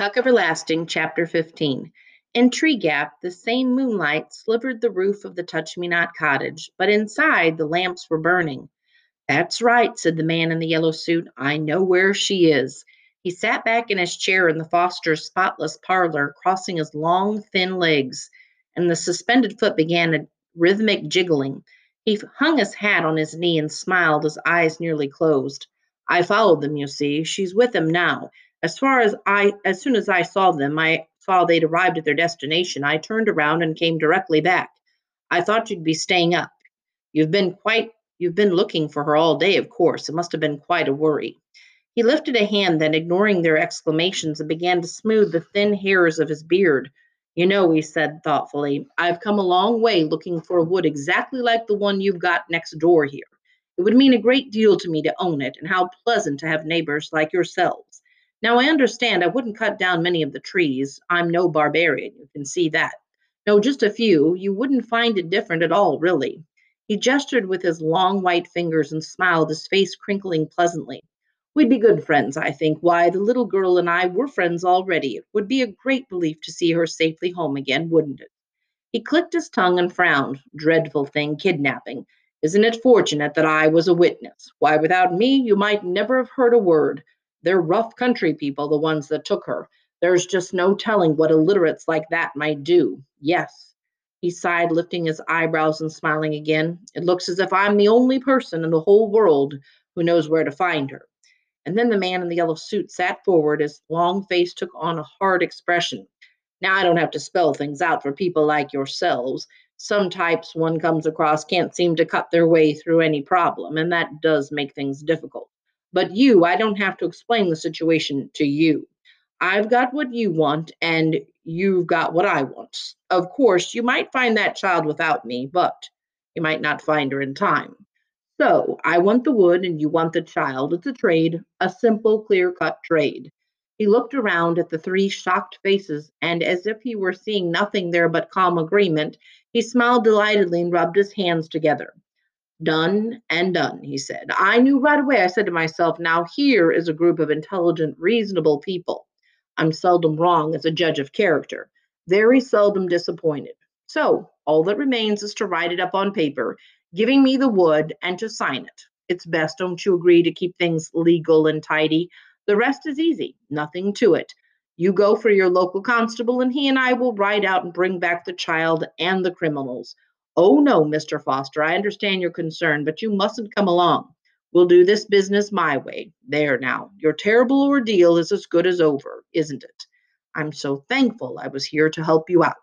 Tuck Everlasting, Chapter 15. In Treegap, the same moonlight slivered the roof of the Touch Me Not cottage, but inside the lamps were burning. That's right, said the man in the yellow suit. I know where she is. He sat back in his chair in the Foster's spotless parlor, crossing his long, thin legs, and the suspended foot began a rhythmic jiggling. He hung his hat on his knee and smiled, his eyes nearly closed. I followed them, you see. She's with him now. As far as I, as soon as I saw them, I saw they'd arrived at their destination. I turned around and came directly back. I thought you'd be staying up. You've been quite, you've been looking for her all day, of course. It must have been quite a worry. He lifted a hand, then, ignoring their exclamations, and began to smooth the thin hairs of his beard. You know, he said thoughtfully, I've come a long way looking for a wood exactly like the one you've got next door here. It would mean a great deal to me to own it, and how pleasant to have neighbors like yourselves. Now, I understand I wouldn't cut down many of the trees. I'm no barbarian, you can see that. No, just a few. You wouldn't find it different at all, really. He gestured with his long white fingers and smiled, his face crinkling pleasantly. We'd be good friends, I think. Why, the little girl and I were friends already. It would be a great relief to see her safely home again, wouldn't it? He clicked his tongue and frowned. Dreadful thing, kidnapping. Isn't it fortunate that I was a witness? Why, without me, you might never have heard a word. They're rough country people, the ones that took her. There's just no telling what illiterates like that might do. Yes. He sighed, lifting his eyebrows and smiling again. It looks as if I'm the only person in the whole world who knows where to find her. And then the man in the yellow suit sat forward, his long face took on a hard expression. Now, I don't have to spell things out for people like yourselves. Some types one comes across can't seem to cut their way through any problem, and that does make things difficult. But you, I don't have to explain the situation to you. I've got what you want, and you've got what I want. Of course, you might find that child without me, but you might not find her in time. So I want the wood, and you want the child. It's a trade, a simple, clear cut trade. He looked around at the three shocked faces, and as if he were seeing nothing there but calm agreement, he smiled delightedly and rubbed his hands together. Done and done, he said. I knew right away. I said to myself, now here is a group of intelligent, reasonable people. I'm seldom wrong as a judge of character, very seldom disappointed. So all that remains is to write it up on paper, giving me the wood and to sign it. It's best, don't you agree, to keep things legal and tidy? The rest is easy, nothing to it. You go for your local constable, and he and I will ride out and bring back the child and the criminals. Oh, no, Mr. Foster, I understand your concern, but you mustn't come along. We'll do this business my way. There now, your terrible ordeal is as good as over, isn't it? I'm so thankful I was here to help you out.